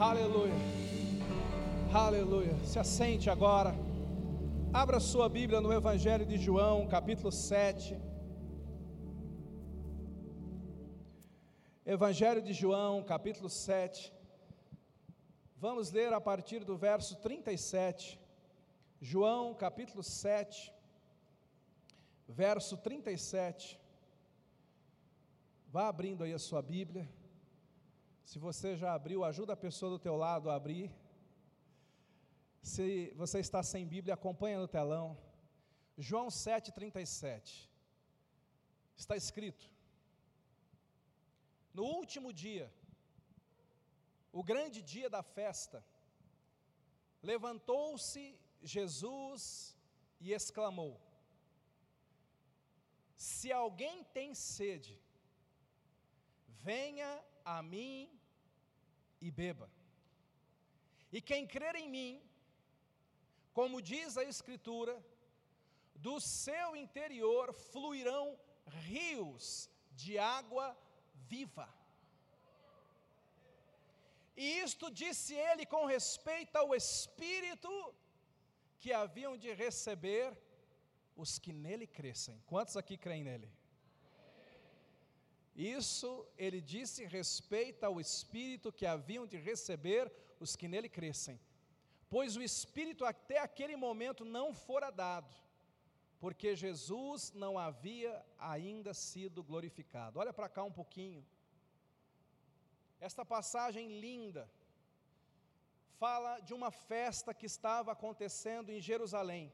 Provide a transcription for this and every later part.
Aleluia. Aleluia. Se assente agora. Abra sua Bíblia no Evangelho de João, capítulo 7. Evangelho de João, capítulo 7. Vamos ler a partir do verso 37. João, capítulo 7, verso 37. Vá abrindo aí a sua Bíblia. Se você já abriu, ajuda a pessoa do teu lado a abrir. Se você está sem Bíblia, acompanha no telão. João 7,37. Está escrito: No último dia, o grande dia da festa, levantou-se Jesus e exclamou: Se alguém tem sede, venha a mim e beba. E quem crer em mim, como diz a Escritura, do seu interior fluirão rios de água viva. E isto disse ele com respeito ao Espírito que haviam de receber os que nele crescem. Quantos aqui creem nele? Isso ele disse respeito ao Espírito que haviam de receber os que nele crescem. Pois o Espírito até aquele momento não fora dado, porque Jesus não havia ainda sido glorificado. Olha para cá um pouquinho. Esta passagem linda fala de uma festa que estava acontecendo em Jerusalém.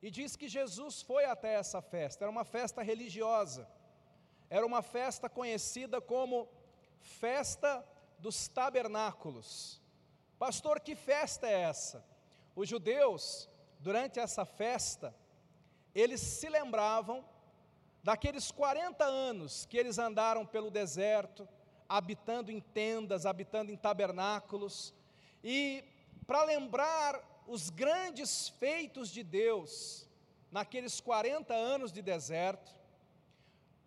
E diz que Jesus foi até essa festa, era uma festa religiosa era uma festa conhecida como Festa dos Tabernáculos. Pastor, que festa é essa? Os judeus, durante essa festa, eles se lembravam daqueles 40 anos que eles andaram pelo deserto, habitando em tendas, habitando em tabernáculos, e para lembrar os grandes feitos de Deus naqueles 40 anos de deserto,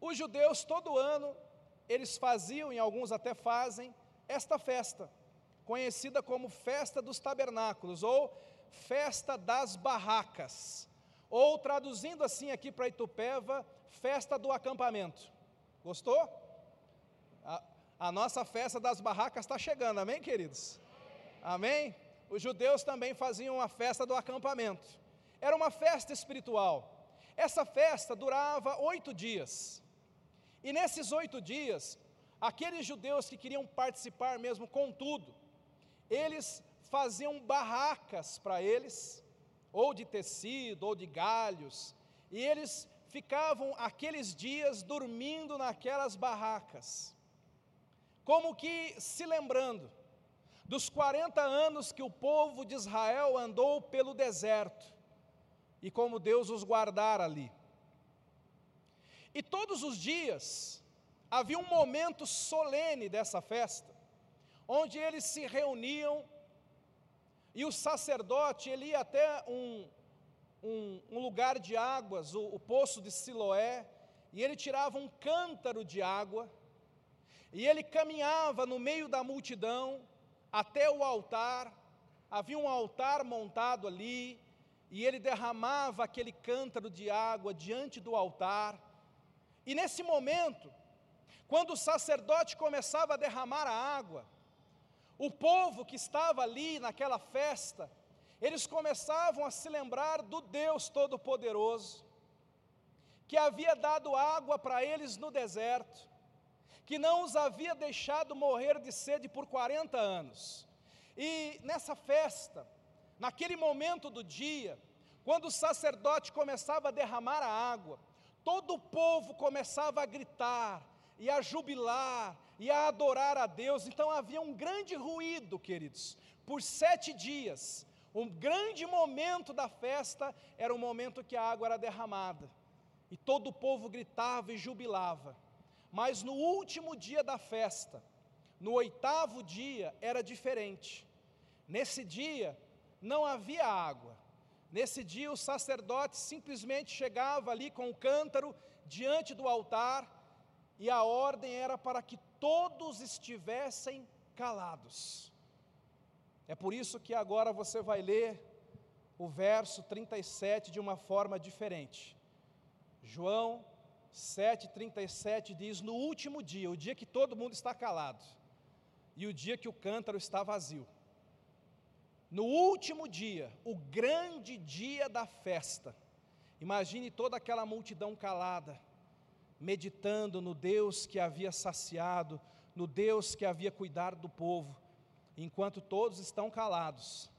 os judeus, todo ano, eles faziam, e alguns até fazem, esta festa, conhecida como Festa dos Tabernáculos, ou Festa das Barracas, ou traduzindo assim aqui para Itupeva, Festa do Acampamento. Gostou? A, a nossa festa das barracas está chegando, amém, queridos? Amém? Os judeus também faziam a festa do acampamento. Era uma festa espiritual. Essa festa durava oito dias. E nesses oito dias, aqueles judeus que queriam participar mesmo com tudo, eles faziam barracas para eles, ou de tecido, ou de galhos, e eles ficavam aqueles dias dormindo naquelas barracas, como que se lembrando dos 40 anos que o povo de Israel andou pelo deserto, e como Deus os guardara ali. E todos os dias havia um momento solene dessa festa, onde eles se reuniam e o sacerdote ele ia até um, um, um lugar de águas, o, o poço de Siloé, e ele tirava um cântaro de água, e ele caminhava no meio da multidão até o altar, havia um altar montado ali, e ele derramava aquele cântaro de água diante do altar, e nesse momento, quando o sacerdote começava a derramar a água, o povo que estava ali naquela festa, eles começavam a se lembrar do Deus Todo-Poderoso, que havia dado água para eles no deserto, que não os havia deixado morrer de sede por 40 anos. E nessa festa, naquele momento do dia, quando o sacerdote começava a derramar a água, todo o povo começava a gritar e a jubilar e a adorar a Deus. Então havia um grande ruído, queridos. Por sete dias, um grande momento da festa era o momento que a água era derramada. E todo o povo gritava e jubilava. Mas no último dia da festa, no oitavo dia, era diferente. Nesse dia, não havia água, Nesse dia, o sacerdote simplesmente chegava ali com o cântaro diante do altar, e a ordem era para que todos estivessem calados. É por isso que agora você vai ler o verso 37 de uma forma diferente. João 7,37 diz: No último dia, o dia que todo mundo está calado, e o dia que o cântaro está vazio. No último dia, o grande dia da festa, imagine toda aquela multidão calada, meditando no Deus que havia saciado, no Deus que havia cuidado do povo, enquanto todos estão calados.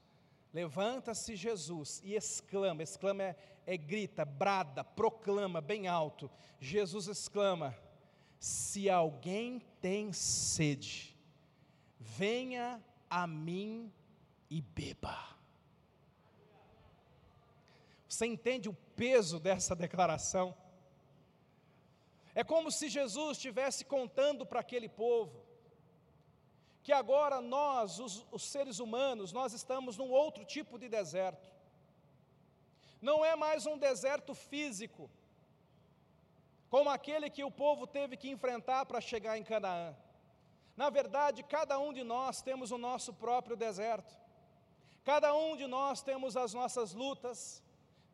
Levanta-se Jesus e exclama, exclama é, é grita, brada, proclama bem alto. Jesus exclama: Se alguém tem sede, venha a mim e beba. Você entende o peso dessa declaração? É como se Jesus estivesse contando para aquele povo que agora nós, os, os, seres humanos, nós estamos num outro tipo de deserto. Não é mais um deserto físico, como aquele que o povo teve que enfrentar para chegar em Canaã. Na verdade, cada um de nós temos o nosso próprio deserto. Cada um de nós temos as nossas lutas,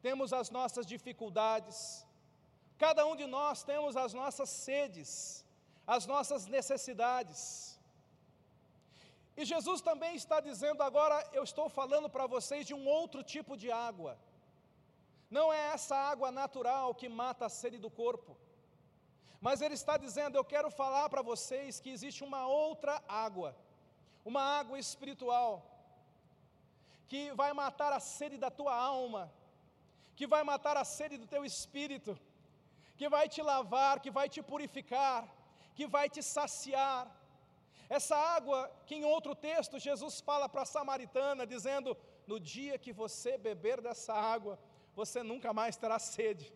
temos as nossas dificuldades, cada um de nós temos as nossas sedes, as nossas necessidades. E Jesus também está dizendo agora, eu estou falando para vocês de um outro tipo de água. Não é essa água natural que mata a sede do corpo. Mas ele está dizendo, eu quero falar para vocês que existe uma outra água, uma água espiritual, que vai matar a sede da tua alma, que vai matar a sede do teu espírito, que vai te lavar, que vai te purificar, que vai te saciar. Essa água que em outro texto Jesus fala para a samaritana, dizendo: No dia que você beber dessa água, você nunca mais terá sede.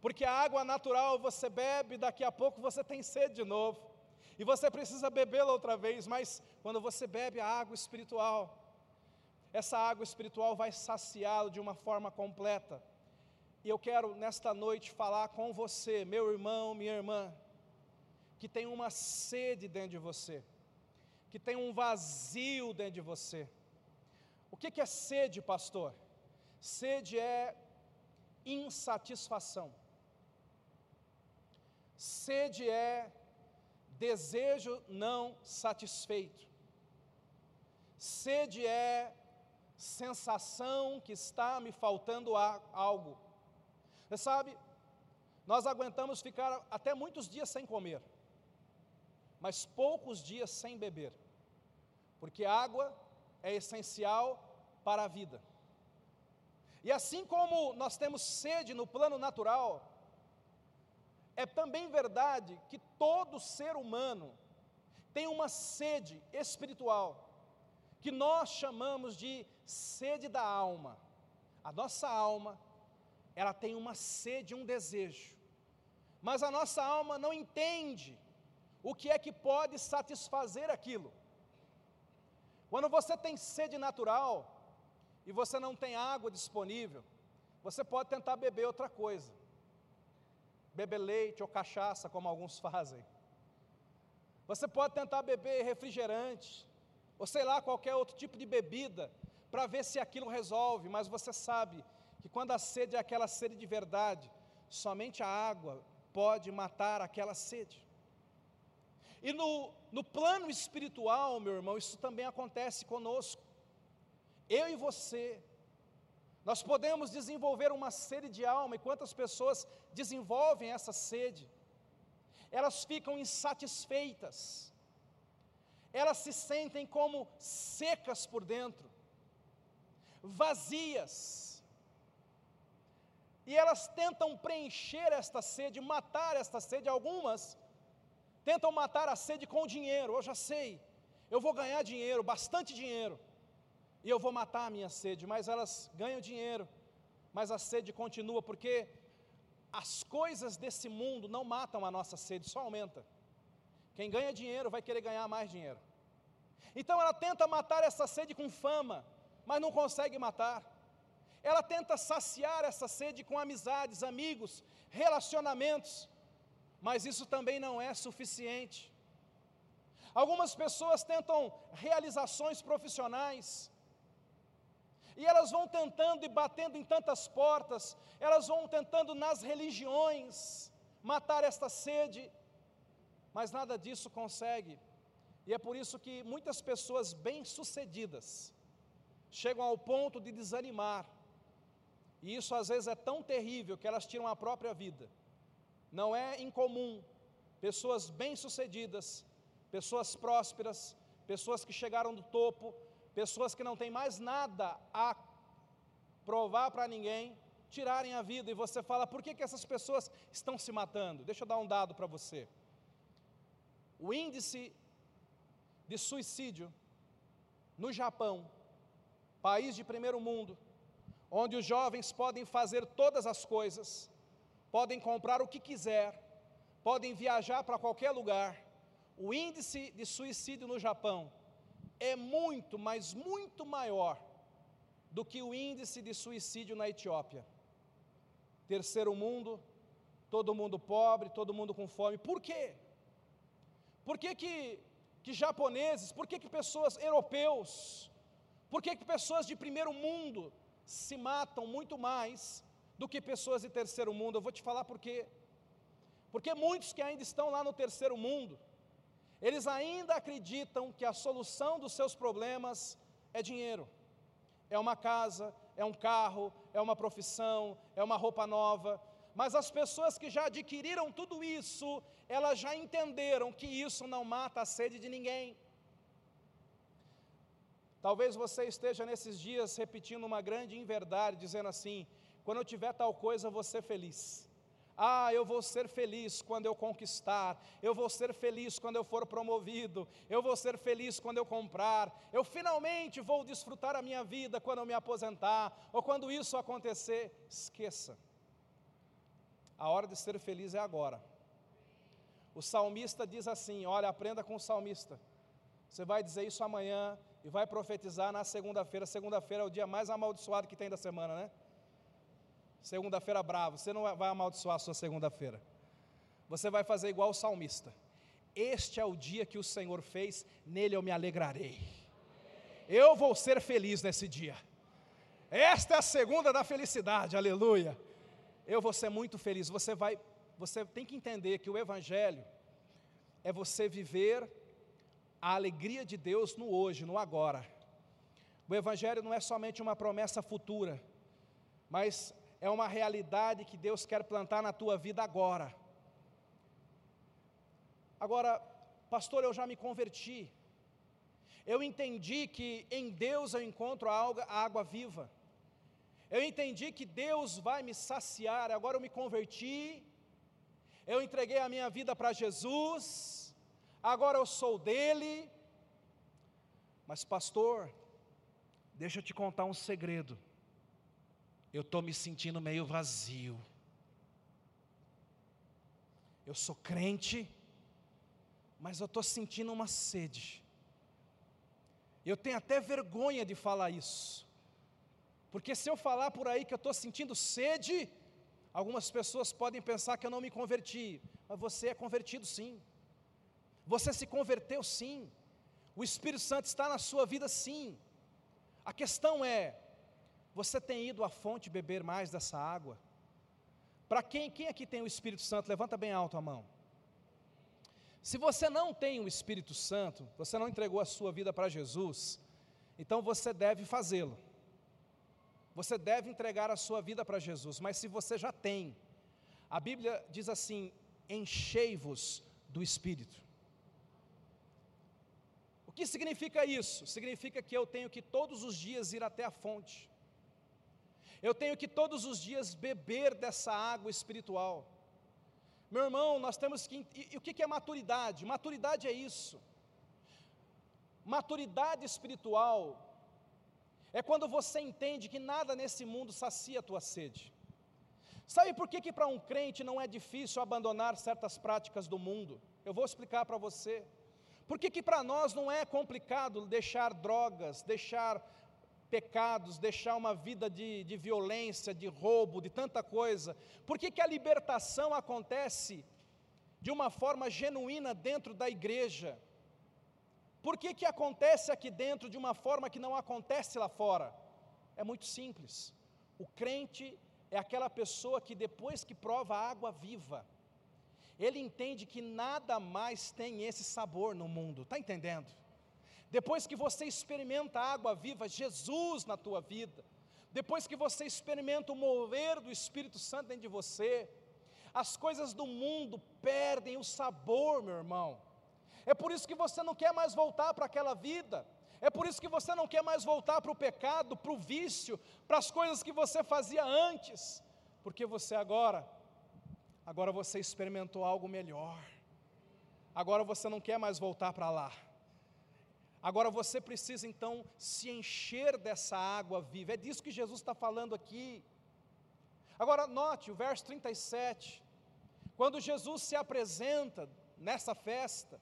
Porque a água natural você bebe, daqui a pouco você tem sede de novo. E você precisa bebê-la outra vez, mas quando você bebe a água espiritual, essa água espiritual vai saciá-lo de uma forma completa. E eu quero nesta noite falar com você, meu irmão, minha irmã, que tem uma sede dentro de você, que tem um vazio dentro de você. O que, é sede, pastor? Sede é insatisfação. Sede é desejo não satisfeito. Sede é sensação que está me faltando algo. Você sabe, nós aguentamos ficar até muitos dias sem comer, mas poucos dias sem beber, porque água é essencial para a vida. E assim como nós temos sede no plano natural, é também verdade que todo ser humano tem uma sede espiritual que nós chamamos de sede da alma. A nossa alma, ela tem uma sede, um desejo, mas a nossa alma não entende o que é que pode satisfazer aquilo. Quando você tem sede natural e você não tem água disponível, você pode tentar beber outra coisa. Beber leite ou cachaça, como alguns fazem. Você pode tentar beber refrigerante, ou sei lá, qualquer outro tipo de bebida, para ver se aquilo resolve, mas você sabe que quando a sede é aquela sede de verdade, somente a água pode matar aquela sede. E no, no plano espiritual, meu irmão, isso também acontece conosco. Eu e você, nós podemos desenvolver uma sede de alma, e quantas pessoas desenvolvem essa sede? Elas ficam insatisfeitas, elas se sentem como secas por dentro, vazias. E elas tentam preencher esta sede, matar esta sede. Algumas tentam matar a sede com dinheiro. Eu já sei, eu vou ganhar dinheiro, bastante dinheiro, e eu vou matar a minha sede. Mas elas ganham dinheiro, mas a sede continua, porque as coisas desse mundo não matam a nossa sede, só aumenta. Quem ganha dinheiro vai querer ganhar mais dinheiro. Então ela tenta matar essa sede com fama, mas não consegue matar. Ela tenta saciar essa sede com amizades, amigos, relacionamentos, mas isso também não é suficiente. Algumas pessoas tentam realizações profissionais. E elas vão tentando e batendo em tantas portas, elas vão tentando nas religiões matar esta sede, mas nada disso consegue. E é por isso que muitas pessoas bem-sucedidas chegam ao ponto de desanimar. E isso às vezes é tão terrível que elas tiram a própria vida. Não é incomum pessoas bem-sucedidas, pessoas prósperas, pessoas que chegaram do topo, pessoas que não têm mais nada a provar para ninguém, tirarem a vida. E você fala, por que, que essas pessoas estão se matando? Deixa eu dar um dado para você. O índice de suicídio no Japão, país de primeiro mundo, onde os jovens podem fazer todas as coisas, podem comprar o que quiser, podem viajar para qualquer lugar. O índice de suicídio no Japão é muito, mas muito maior do que o índice de suicídio na Etiópia. Terceiro mundo, todo mundo pobre, todo mundo com fome. Por quê? Por que, que, que japoneses, por que, que pessoas europeus, por que, que pessoas de primeiro mundo se matam muito mais do que pessoas de terceiro mundo? Eu vou te falar por quê. Porque muitos que ainda estão lá no terceiro mundo, eles ainda acreditam que a solução dos seus problemas é dinheiro. É uma casa, é um carro, é uma profissão, é uma roupa nova. Mas as pessoas que já adquiriram tudo isso, elas já entenderam que isso não mata a sede de ninguém. Talvez você esteja nesses dias repetindo uma grande inverdade, dizendo assim: quando eu tiver tal coisa, vou ser feliz. Ah, eu vou ser feliz quando eu conquistar, eu vou ser feliz quando eu for promovido, eu vou ser feliz quando eu comprar, eu finalmente vou desfrutar a minha vida quando eu me aposentar, ou quando isso acontecer. Esqueça, a hora de ser feliz é agora. O salmista diz assim: olha, aprenda com o salmista. Você vai dizer isso amanhã e vai profetizar na segunda-feira. Segunda-feira é o dia mais amaldiçoado que tem da semana, né? Segunda-feira bravo, você não vai amaldiçoar a sua segunda-feira. Você vai fazer igual o salmista. Este é o dia que o Senhor fez, nele eu me alegrarei. Eu vou ser feliz nesse dia. Esta é a segunda da felicidade, aleluia. Eu vou ser muito feliz. Você vai, você tem que entender que o evangelho é você viver a alegria de Deus no hoje, no agora. O evangelho não é somente uma promessa futura, mas é uma realidade que Deus quer plantar na tua vida agora. Agora, pastor, eu já me converti. Eu entendi que em Deus eu encontro a água, viva. Eu entendi que Deus vai me saciar. Agora eu me converti. Eu entreguei a minha vida para Jesus. Agora eu sou dele. Mas, pastor, deixa eu te contar um segredo eu estou me sentindo meio vazio. Eu sou crente, mas eu estou sentindo uma sede. Eu tenho até vergonha de falar isso, porque se eu falar por aí que eu estou sentindo sede, algumas pessoas podem pensar que eu não me converti, mas você é convertido sim, você se converteu sim, o Espírito Santo está na sua vida sim. A questão é, você tem ido à fonte beber mais dessa água? Para quem, quem aqui tem o Espírito Santo? Levanta bem alto a mão. Se você não tem o Espírito Santo, você não entregou a sua vida para Jesus, então você deve fazê-lo. Você deve entregar a sua vida para Jesus, mas se você já tem, a Bíblia diz assim: enchei-vos do Espírito. O que significa isso? Significa que eu tenho que todos os dias ir até a fonte. Eu tenho que todos os dias beber dessa água espiritual. Meu irmão, nós temos que. E, o que é maturidade? Maturidade é isso. Maturidade espiritual é quando você entende que nada nesse mundo sacia a tua sede. Sabe por que, que para um crente não é difícil abandonar certas práticas do mundo? Eu vou explicar para você. Por que, que para nós não é complicado deixar drogas, deixar pecados, deixar uma vida de, de violência, de roubo, de tanta coisa? Por que, que a libertação acontece de uma forma genuína dentro da igreja? Por que, que acontece aqui dentro de uma forma que não acontece lá fora? É muito simples. O crente é aquela pessoa que depois que prova a água viva, ele entende que nada mais tem esse sabor no mundo, está entendendo? Depois que você experimenta a água viva, Jesus na tua vida, depois que você experimenta o mover do Espírito Santo dentro de você, as coisas do mundo perdem o sabor, meu irmão. É por isso que você não quer mais voltar para aquela vida. É por isso que você não quer mais voltar para o pecado, para o vício, para as coisas que você fazia antes, porque você agora, agora você experimentou algo melhor. Agora você não quer mais voltar para lá. Agora você precisa então se encher dessa água viva. É disso que Jesus está falando aqui. Agora note o verso 37. Quando Jesus se apresenta nessa festa,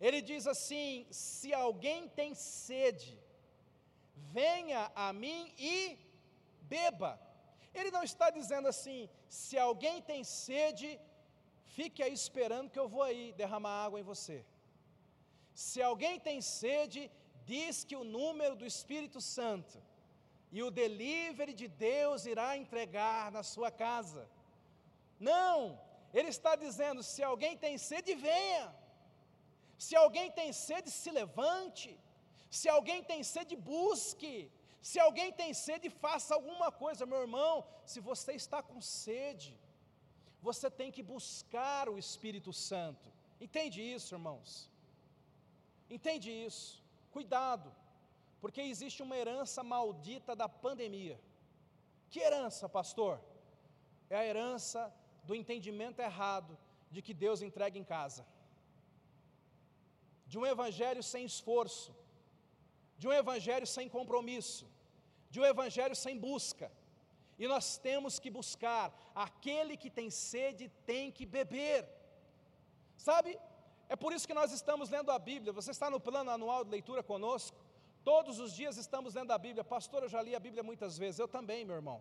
ele diz assim: Se alguém tem sede, venha a mim e beba. Ele não está dizendo assim: se alguém tem sede, fique aí esperando que eu vou aí derramar água em você. Se alguém tem sede, diz que o número do Espírito Santo e o delivery de Deus irá entregar na sua casa. Não, ele está dizendo: se alguém tem sede, venha. Se alguém tem sede, se levante. Se alguém tem sede, busque. Se alguém tem sede, faça alguma coisa, meu irmão. Se você está com sede, você tem que buscar o Espírito Santo. Entende isso, irmãos? Entende isso? Cuidado, porque existe uma herança maldita da pandemia. Que herança, pastor? É a herança do entendimento errado de que Deus entrega em casa de um evangelho sem esforço, de um evangelho sem compromisso, de um evangelho sem busca. E nós temos que buscar, aquele que tem sede tem que beber. Sabe? É por isso que nós estamos lendo a Bíblia. Você está no plano anual de leitura conosco? Todos os dias estamos lendo a Bíblia. Pastor, eu já li a Bíblia muitas vezes. Eu também, meu irmão.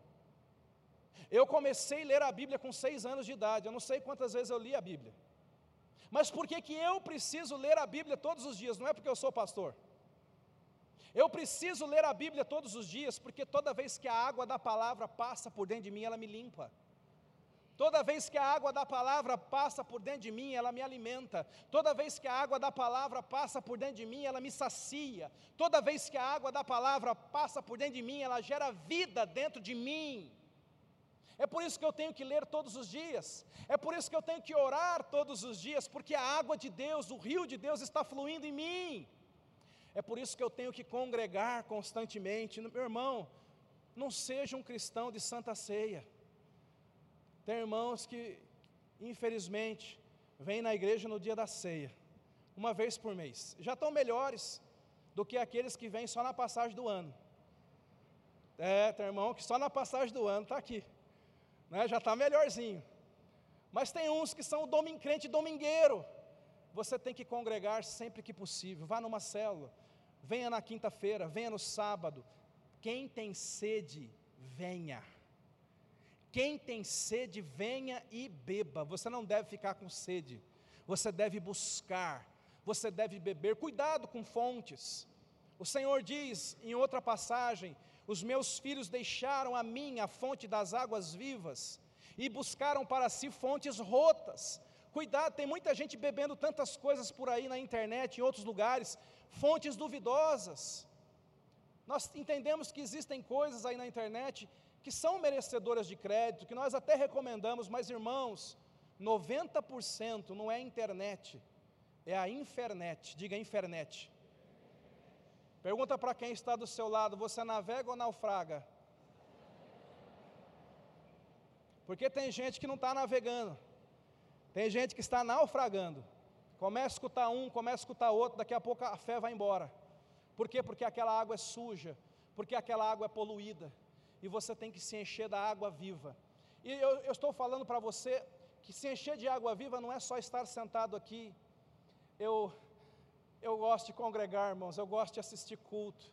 Eu comecei a ler a Bíblia com seis anos de idade. Eu não sei quantas vezes eu li a Bíblia. Mas por que, que eu preciso ler a Bíblia todos os dias? Não é porque eu sou pastor. Eu preciso ler a Bíblia todos os dias, porque toda vez que a água da palavra passa por dentro de mim, ela me limpa. Toda vez que a água da palavra passa por dentro de mim, ela me alimenta. Toda vez que a água da palavra passa por dentro de mim, ela me sacia. Toda vez que a água da palavra passa por dentro de mim, ela gera vida dentro de mim. É por isso que eu tenho que ler todos os dias. É por isso que eu tenho que orar todos os dias, porque a água de Deus, o rio de Deus está fluindo em mim. É por isso que eu tenho que congregar constantemente. Meu irmão, não seja um cristão de santa ceia. Tem irmãos que, infelizmente, vêm na igreja no dia da ceia, uma vez por mês. Já estão melhores do que aqueles que vêm só na passagem do ano. É, tem irmão que só na passagem do ano está aqui né, já está melhorzinho. Mas tem uns que são domin, crente domingueiro. Você tem que congregar sempre que possível. Vá numa célula, venha na quinta-feira, venha no sábado. Quem tem sede, venha. Quem tem sede, venha e beba. Você não deve ficar com sede. Você deve buscar. Você deve beber. Cuidado com fontes. O Senhor diz em outra passagem os meus filhos deixaram a mim a fonte das águas vivas e buscaram para si fontes rotas. Cuidado, tem muita gente bebendo tantas coisas por aí na internet, em outros lugares, fontes duvidosas. Nós entendemos que existem coisas aí na internet que são merecedoras de crédito, que nós até recomendamos, mas irmãos, 90% não é internet, é a infernet, diga infernet. Pergunta para quem está do seu lado: você navega ou naufraga? Porque tem gente que não está navegando, tem gente que está naufragando. Começa a escutar um, começa a escutar outro, daqui a pouco a fé vai embora. Por quê? Porque aquela água é suja, porque aquela água é poluída, e você tem que se encher da água viva. E eu, eu estou falando para você que se encher de água viva não é só estar sentado aqui. Eu eu gosto de congregar, irmãos, eu gosto de assistir culto.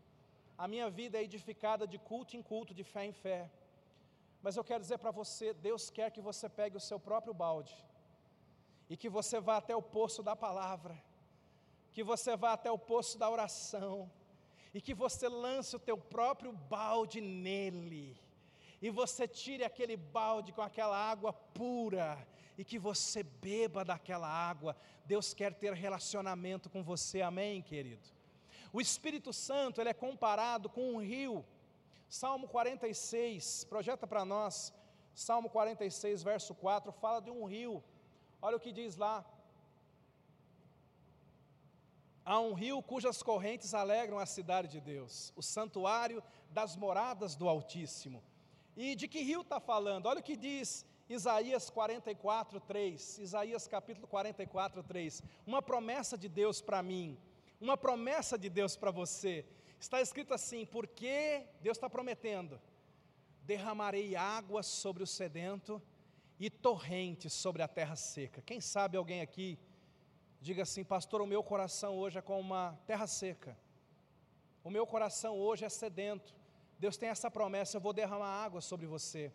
A minha vida é edificada de culto em culto, de fé em fé. Mas eu quero dizer para você: Deus quer que você pegue o seu próprio balde e que você vá até o poço da palavra, que você vá até o poço da oração e que você lance o teu próprio balde nele. E você tire aquele balde com aquela água pura e que você beba daquela água. Deus quer ter relacionamento com você. Amém, querido. O Espírito Santo, ele é comparado com um rio. Salmo 46, projeta para nós. Salmo 46, verso 4, fala de um rio. Olha o que diz lá: Há um rio cujas correntes alegram a cidade de Deus, o santuário das moradas do Altíssimo. E de que rio está falando? Olha o que diz Isaías 44, 3. Isaías capítulo 44, 3. Uma promessa de Deus para mim, uma promessa de Deus para você. Está escrito assim: porque Deus está prometendo, derramarei água sobre o sedento e torrentes sobre a terra seca. Quem sabe alguém aqui Diga assim, pastor, o meu coração hoje é como uma terra seca. O meu coração hoje é sedento. Deus tem essa promessa: eu vou derramar água sobre você.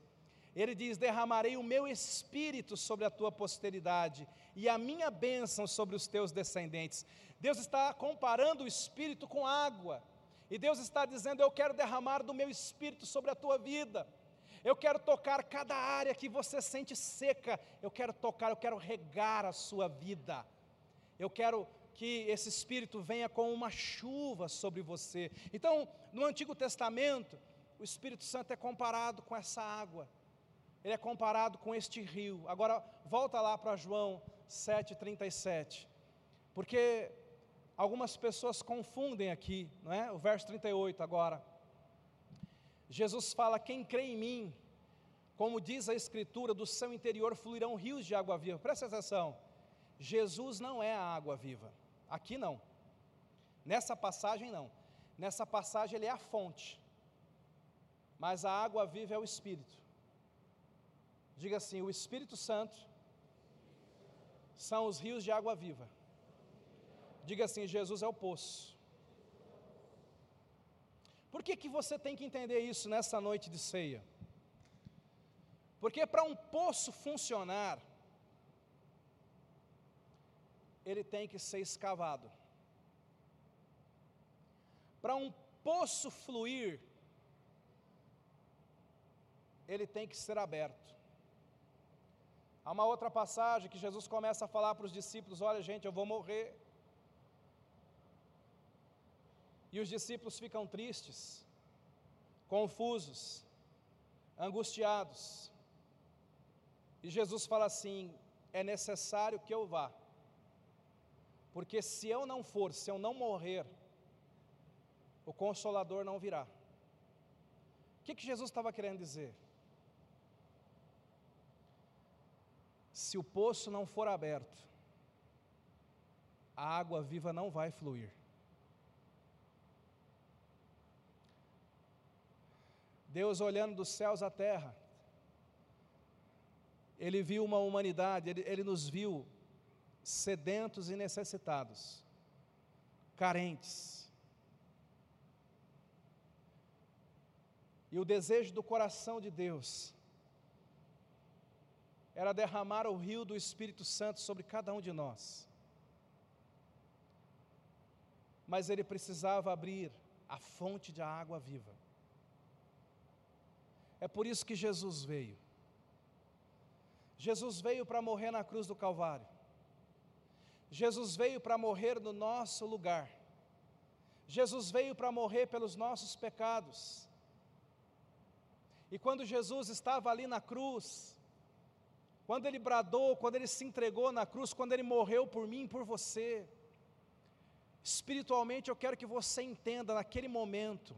Ele diz: derramarei o meu espírito sobre a tua posteridade e a minha bênção sobre os teus descendentes. Deus está comparando o espírito com água. E Deus está dizendo: Eu quero derramar do meu espírito sobre a tua vida. Eu quero tocar cada área que você sente seca. Eu quero tocar, eu quero regar a sua vida. Eu quero que esse Espírito venha com uma chuva sobre você. Então, no Antigo Testamento, o Espírito Santo é comparado com essa água, ele é comparado com este rio. Agora, volta lá para João 7,37, porque algumas pessoas confundem aqui, não é? O verso 38 agora. Jesus fala: Quem crê em mim, como diz a Escritura, do seu interior fluirão rios de água viva. Presta atenção. Jesus não é a água viva. Aqui não. Nessa passagem não. Nessa passagem ele é a fonte. Mas a água viva é o Espírito. Diga assim: o Espírito Santo são os rios de água viva. Diga assim: Jesus é o poço. Por que, que você tem que entender isso nessa noite de ceia? Porque para um poço funcionar, ele tem que ser escavado. Para um poço fluir, ele tem que ser aberto. Há uma outra passagem que Jesus começa a falar para os discípulos: Olha, gente, eu vou morrer. E os discípulos ficam tristes, confusos, angustiados. E Jesus fala assim: É necessário que eu vá porque se eu não for, se eu não morrer, o consolador não virá. O que, que Jesus estava querendo dizer? Se o poço não for aberto, a água viva não vai fluir. Deus olhando dos céus à terra, Ele viu uma humanidade, Ele, ele nos viu sedentos e necessitados, carentes. E o desejo do coração de Deus era derramar o rio do Espírito Santo sobre cada um de nós. Mas ele precisava abrir a fonte de água viva. É por isso que Jesus veio. Jesus veio para morrer na cruz do Calvário. Jesus veio para morrer no nosso lugar. Jesus veio para morrer pelos nossos pecados. E quando Jesus estava ali na cruz, quando ele bradou, quando ele se entregou na cruz, quando ele morreu por mim e por você, espiritualmente eu quero que você entenda naquele momento,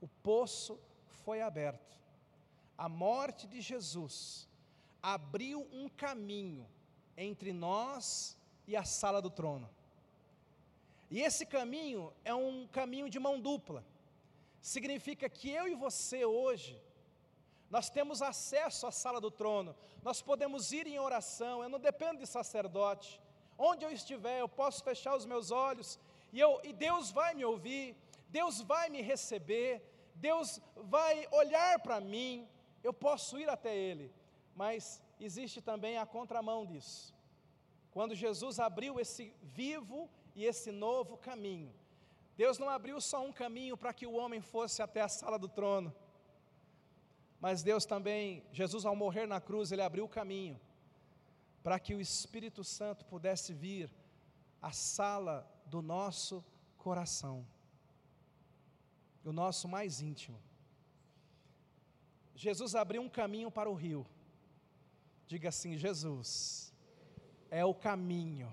o poço foi aberto. A morte de Jesus abriu um caminho entre nós e a sala do trono. E esse caminho é um caminho de mão dupla. Significa que eu e você hoje, nós temos acesso à sala do trono, nós podemos ir em oração, eu não dependo de sacerdote. Onde eu estiver, eu posso fechar os meus olhos e, eu, e Deus vai me ouvir, Deus vai me receber, Deus vai olhar para mim, eu posso ir até Ele. Mas existe também a contramão disso. Quando Jesus abriu esse vivo e esse novo caminho. Deus não abriu só um caminho para que o homem fosse até a sala do trono, mas Deus também, Jesus ao morrer na cruz, ele abriu o caminho para que o Espírito Santo pudesse vir à sala do nosso coração, o nosso mais íntimo. Jesus abriu um caminho para o rio. Diga assim: Jesus é o caminho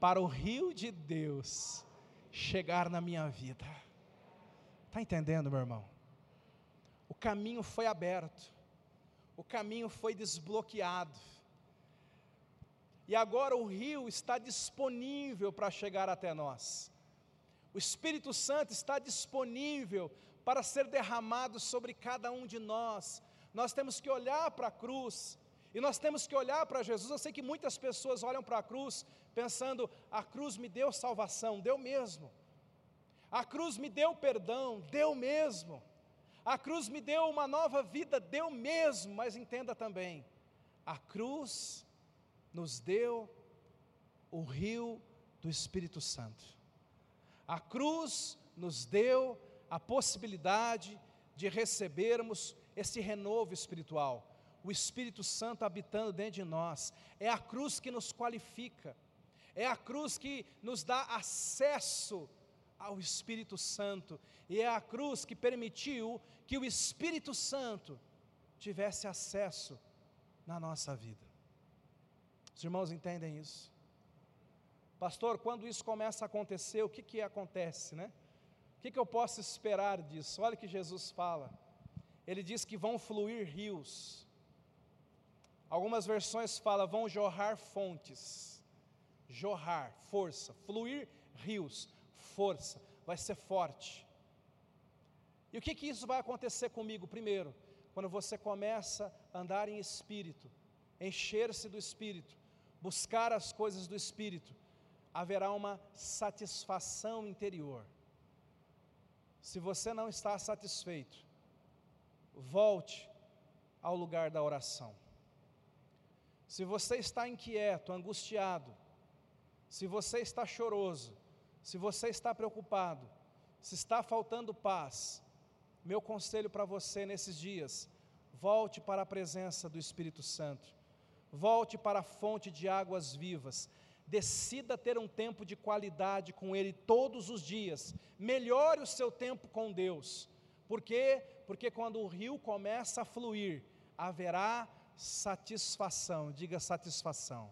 para o rio de Deus chegar na minha vida. Está entendendo, meu irmão? O caminho foi aberto, o caminho foi desbloqueado, e agora o rio está disponível para chegar até nós. O Espírito Santo está disponível para ser derramado sobre cada um de nós. Nós temos que olhar para a cruz e nós temos que olhar para Jesus. Eu sei que muitas pessoas olham para a cruz pensando: a cruz me deu salvação, deu mesmo. A cruz me deu perdão, deu mesmo. A cruz me deu uma nova vida, deu mesmo. Mas entenda também: a cruz nos deu o rio do Espírito Santo. A cruz nos deu a possibilidade de recebermos esse renovo espiritual, o Espírito Santo habitando dentro de nós. É a cruz que nos qualifica, é a cruz que nos dá acesso ao Espírito Santo, e é a cruz que permitiu que o Espírito Santo tivesse acesso na nossa vida. Os irmãos entendem isso? Pastor, quando isso começa a acontecer, o que, que acontece, né? O que, que eu posso esperar disso? Olha o que Jesus fala. Ele diz que vão fluir rios. Algumas versões falam vão jorrar fontes. Jorrar, força. Fluir rios, força. Vai ser forte. E o que, que isso vai acontecer comigo? Primeiro, quando você começa a andar em espírito, encher-se do espírito, buscar as coisas do Espírito, haverá uma satisfação interior. Se você não está satisfeito, volte ao lugar da oração. Se você está inquieto, angustiado, se você está choroso, se você está preocupado, se está faltando paz, meu conselho para você nesses dias, volte para a presença do Espírito Santo. Volte para a fonte de águas vivas, decida ter um tempo de qualidade com Ele todos os dias, melhore o seu tempo com Deus, por quê? Porque quando o rio começa a fluir, haverá satisfação, diga satisfação.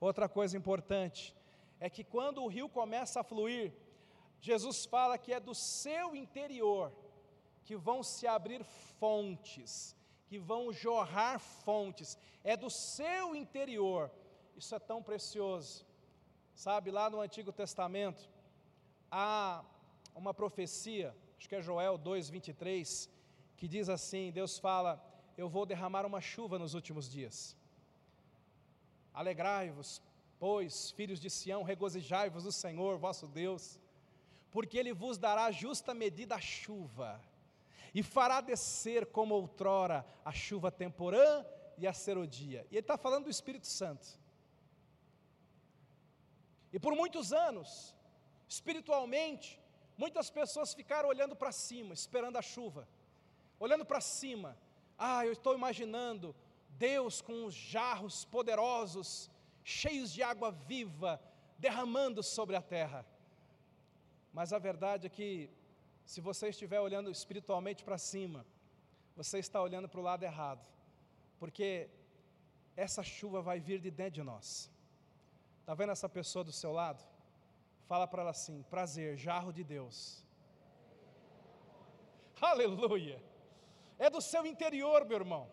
Outra coisa importante é que quando o rio começa a fluir, Jesus fala que é do seu interior que vão se abrir fontes que vão jorrar fontes, é do seu interior. Isso é tão precioso. Sabe, lá no Antigo Testamento, há uma profecia, acho que é Joel 2:23, que diz assim: Deus fala: Eu vou derramar uma chuva nos últimos dias. Alegrai-vos, pois, filhos de Sião, regozijai-vos do Senhor, vosso Deus, porque Ele vos dará justa medida a chuva e fará descer como outrora a chuva temporã e a serodia. E ele está falando do Espírito Santo. E por muitos anos, espiritualmente, muitas pessoas ficaram olhando para cima, esperando a chuva, olhando para cima. Ah, eu estou imaginando Deus com os jarros poderosos, cheios de água viva, derramando sobre a terra. Mas a verdade é que se você estiver olhando espiritualmente para cima, você está olhando para o lado errado, porque essa chuva vai vir de dentro de nós. Está vendo essa pessoa do seu lado? Fala para ela assim: prazer, jarro de Deus. Aleluia! É do seu interior, meu irmão.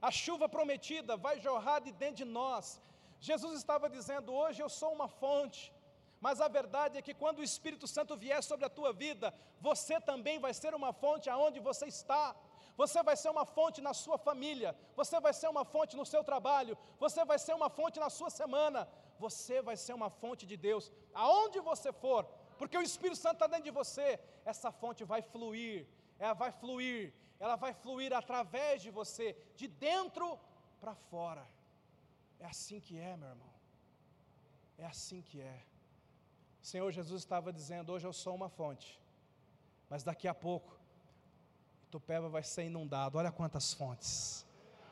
A chuva prometida vai jorrar de dentro de nós. Jesus estava dizendo: hoje eu sou uma fonte. Mas a verdade é que quando o Espírito Santo vier sobre a tua vida, você também vai ser uma fonte aonde você está. Você vai ser uma fonte na sua família, você vai ser uma fonte no seu trabalho, você vai ser uma fonte na sua semana, você vai ser uma fonte de Deus, aonde você for, porque o Espírito Santo está dentro de você, essa fonte vai fluir, ela vai fluir, ela vai fluir através de você, de dentro para fora. É assim que é, meu irmão. É assim que é. Senhor Jesus estava dizendo: hoje eu sou uma fonte, mas daqui a pouco Itupeva vai ser inundado. Olha quantas fontes.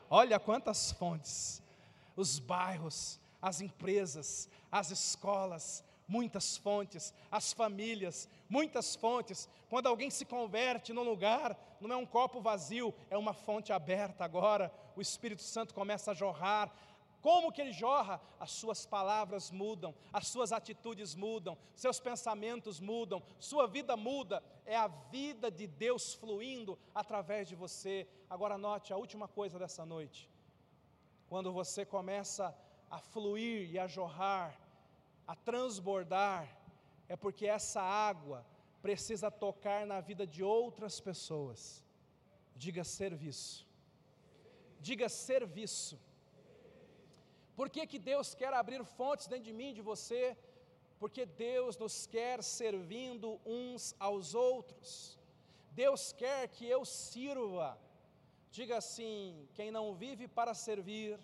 Olha quantas fontes. Os bairros, as empresas, as escolas, muitas fontes, as famílias, muitas fontes. Quando alguém se converte num lugar, não é um copo vazio, é uma fonte aberta agora. O Espírito Santo começa a jorrar. Como que ele jorra? As suas palavras mudam, as suas atitudes mudam, seus pensamentos mudam, sua vida muda. É a vida de Deus fluindo através de você. Agora note a última coisa dessa noite. Quando você começa a fluir e a jorrar, a transbordar, é porque essa água precisa tocar na vida de outras pessoas. Diga serviço. Diga serviço. Por que, que Deus quer abrir fontes dentro de mim, de você? Porque Deus nos quer servindo uns aos outros. Deus quer que eu sirva. Diga assim: quem não vive para servir.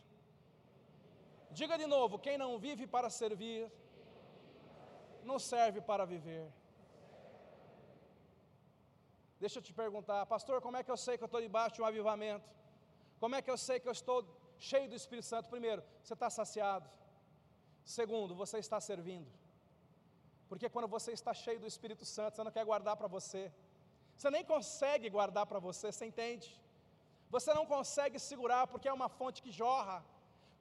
Diga de novo: quem não vive para servir, não serve para viver. Deixa eu te perguntar, pastor, como é que eu sei que eu estou debaixo de um avivamento? Como é que eu sei que eu estou cheio do Espírito Santo? Primeiro, você está saciado. Segundo, você está servindo. Porque quando você está cheio do Espírito Santo, você não quer guardar para você. Você nem consegue guardar para você, você entende? Você não consegue segurar porque é uma fonte que jorra.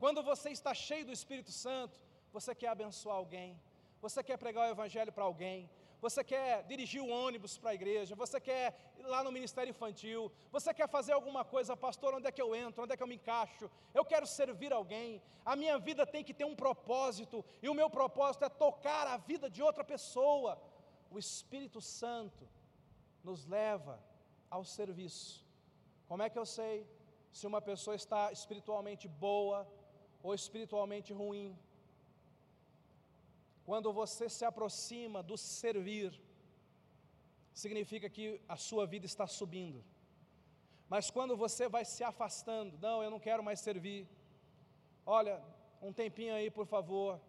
Quando você está cheio do Espírito Santo, você quer abençoar alguém, você quer pregar o Evangelho para alguém, você quer dirigir o ônibus para a igreja, você quer ir lá no ministério infantil, você quer fazer alguma coisa, pastor, onde é que eu entro, onde é que eu me encaixo? Eu quero servir alguém, a minha vida tem que ter um propósito, e o meu propósito é tocar a vida de outra pessoa. O Espírito Santo nos leva ao serviço. Como é que eu sei se uma pessoa está espiritualmente boa ou espiritualmente ruim? Quando você se aproxima do servir, significa que a sua vida está subindo. Mas quando você vai se afastando, não, eu não quero mais servir. Olha, um tempinho aí, por favor.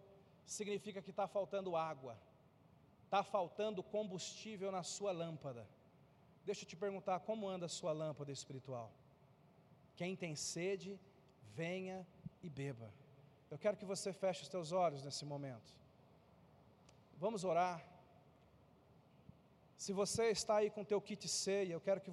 Significa que está faltando água, está faltando combustível na sua lâmpada. Deixa eu te perguntar, como anda a sua lâmpada espiritual? Quem tem sede, venha e beba. Eu quero que você feche os teus olhos nesse momento. Vamos orar. Se você está aí com o teu kit ceia, eu quero que você